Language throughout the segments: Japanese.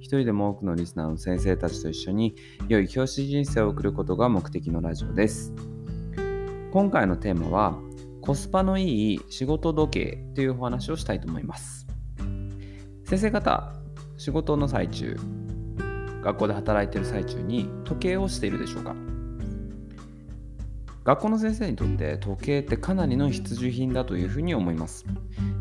一人でも多くのリスナーの先生たちと一緒に良い教師人生を送ることが目的のラジオです。今回のテーマはコスパのいい仕事時計というお話をしたいと思います。先生方、仕事の最中、学校で働いている最中に時計をしているでしょうか？学校の先生にとって時計ってかなりの必需品だというふうに思います。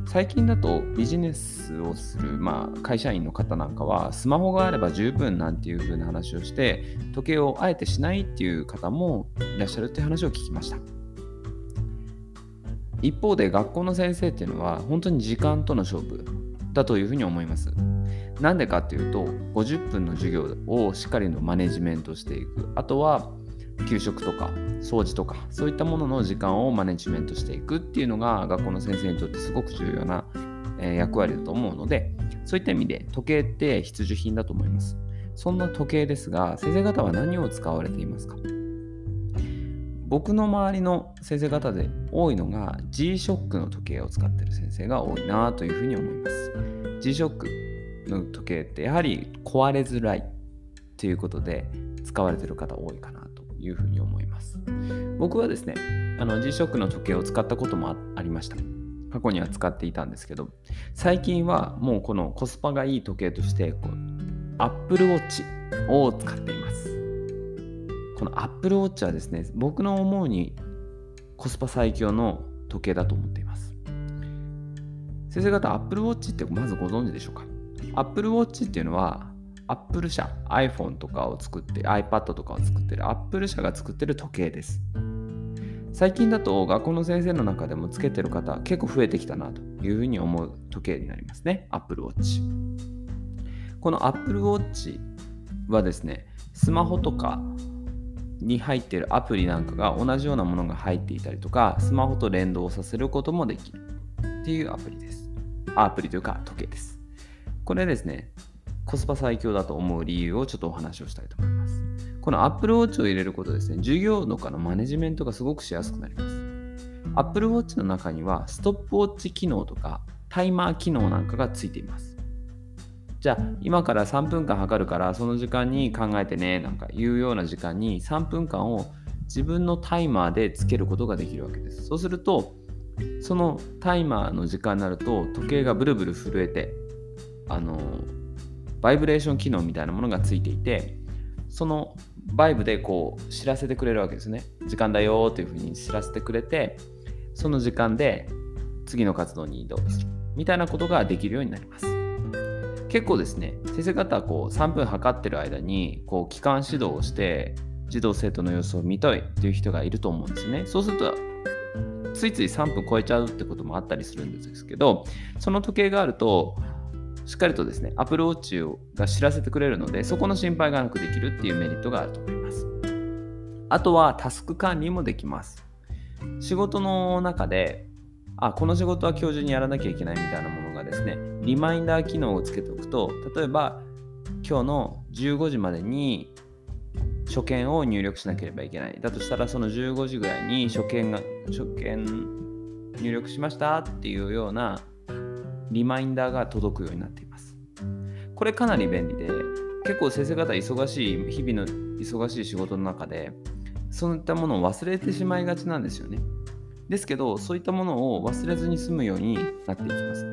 最近だとビジネスをする、まあ、会社員の方なんかはスマホがあれば十分なんていうふうな話をして時計をあえてしないっていう方もいらっしゃるって話を聞きました。一方で学校の先生っていうのは本当に時間との勝負だというふうに思います。なんでかっていうと50分の授業をしっかりのマネジメントしていくあとは給食とか掃除とかそういったものの時間をマネジメントしていくっていうのが学校の先生にとってすごく重要な、役割だと思うのでそういった意味で時計って必需品だと思います。そんな時計ですが先生方は何を使われていますか？僕の周りの先生方で多いのが G-SHOCK の時計を使ってる先生が多いなというふうに思います。G-SHOCK の時計ってやはり壊れづらいということで使われてる方多いかないうふうに思います。僕はですね、あの G-SHOCK の時計を使ったこともありました。過去には使っていたんですけど、最近はもうこのコスパがいい時計としてこう、Apple Watch を使っています。この Apple Watch はですね、僕の思うにコスパ最強の時計だと思っています。先生方、Apple Watch ってまずご存知でしょうか ?Apple Watch っていうのは Apple 社、iPhone とかを作って、iPad とかを作ってる Apple 社が作ってる時計です。最近だと学校の先生の中でもつけてる方結構増えてきたなというふうに思う時計になりますね。Apple Watch。この Apple Watch はですね、スマホとかに入ってるアプリなんかが同じようなものが入っていたりとか、スマホと連動させることもできるっていうアプリです。アプリというか時計です。これですね、コスパ最強だと思う理由をちょっとお話をしたいと思います。この Apple Watch を入れることですね、授業とかのマネジメントがすごくしやすくなります。Apple Watch の中にはストップウォッチ機能とかタイマー機能なんかがついています。じゃあ今から3分間測るからその時間に考えてねなんかいうような時間に3分間を自分のタイマーでつけることができるわけです。そうするとそのタイマーの時間になると時計がブルブル震えてあのバイブレーション機能みたいなものがついていてそのバイブでこう知らせてくれるわけですね。時間だよというふうに知らせてくれてその時間で次の活動に移動するみたいなことができるようになります。結構ですね先生方はこう3分測ってる間にこう機関指導をして児童生徒の様子を見たいという人がいると思うんですね。そうするとついつい3分超えちゃうってこともあったりするんですけどその時計があるとしっかりとですね、アプローチが知らせてくれるので、そこの心配がなくできるっていうメリットがあると思います。あとはタスク管理もできます。仕事の中で、あ、この仕事は今日中にやらなきゃいけないみたいなものがですね、リマインダー機能をつけておくと、例えば今日の15時までに初見を入力しなければいけない。だとしたらその15時ぐらいに初見が、初見入力しましたっていうようなリマインダーが届くようになっています。これかなり便利で、結構先生方忙しい、日々の忙しい仕事の中で、そういったものを忘れてしまいがちなんですよね。ですけど、そういったものを忘れずに済むようになっていきます。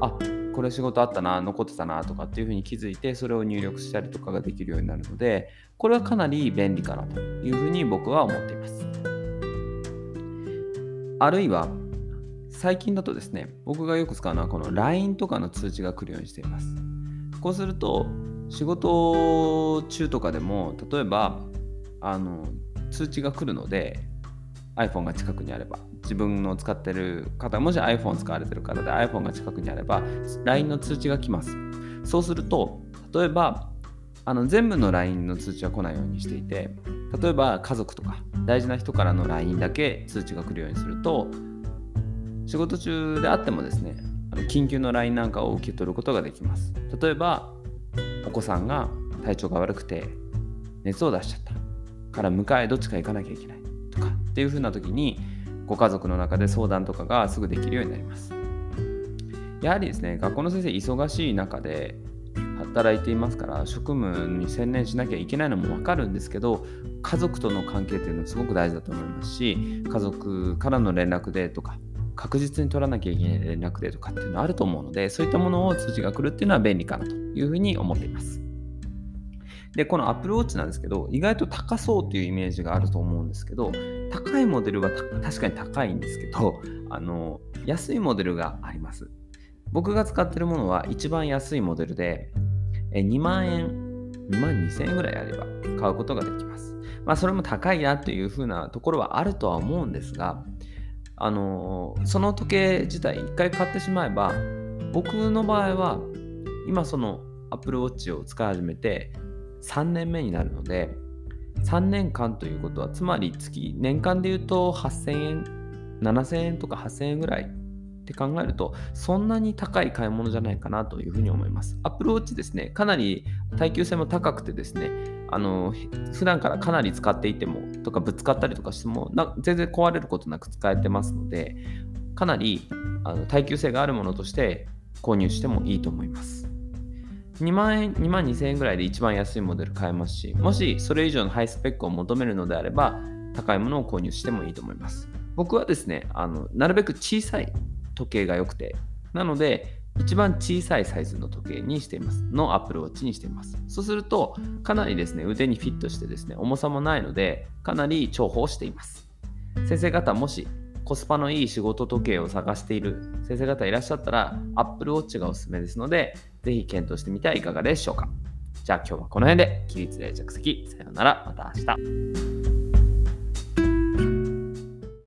あこれ仕事あったな、残ってたなとかっていうふうに気づいて、それを入力したりとかができるようになるので、これはかなり便利かなというふうに僕は思っています。あるいは、最近だとですね、僕がよく使うのはこの LINE とかの通知が来るようにしています。こうすると、仕事中とかでも、例えば、あの通知が来るので、iPhone が近くにあれば、自分の使ってる方、もし iPhone 使われてる方で iPhone が近くにあれば、LINE の通知が来ます。そうすると、例えば、あの全部の LINE の通知は来ないようにしていて例えば家族とか大事な人からの LINE だけ通知が来るようにすると仕事中であってもですねあの緊急の LINE なんかを受け取ることができます。例えばお子さんが体調が悪くて熱を出しちゃった。から迎えどっちか行かなきゃいけない。とかっていう風な時にご家族の中で相談とかがすぐできるようになります。やはりですね学校の先生忙しい中で働いていますから職務に専念しなきゃいけないのも分かるんですけど家族との関係っていうのはすごく大事だと思いますし家族からの連絡でとか確実に取らなきゃいけない連絡でとかっていうのはあると思うのでそういったものを通知が来るっていうのは便利かなというふうに思っています。でこの Apple Watch なんですけど意外と高そうっていうイメージがあると思うんですけど高いモデルは確かに高いんですけどあの安いモデルがあります。僕が使ってるものは一番安いモデルで2万円2万2000円ぐらいあれば買うことができます。まあそれも高いなというふうなところはあるとは思うんですがあのその時計自体一回買ってしまえば僕の場合は今その Apple Watch を使い始めて3年目になるので3年間ということはつまり月年間で言うと8000円7000円とか8000円ぐらいって考えるとそんなに高い買い物じゃないかなというふうに思います。Apple Watch ですねかなり耐久性も高くてですねあの普段からかなり使っていてもとかぶつかったりとかしても全然壊れることなく使えてますのでかなりあの耐久性があるものとして購入してもいいと思います。2万円2万2000円ぐらいで一番安いモデル買えますしもしそれ以上のハイスペックを求めるのであれば高いものを購入してもいいと思います。僕はですねあのなるべく小さい時計が良くてなので一番小さいサイズの時計にしています。の Apple Watch にしています。そうすると、かなりですね、腕にフィットしてですね、重さもないので、かなり重宝しています。先生方、もしコスパのいい仕事時計を探している先生方いらっしゃったら、Apple Watch がおすすめですので、ぜひ検討してみてはいかがでしょうか。じゃあ今日はこの辺で、起立例着席、さようなら、また明日。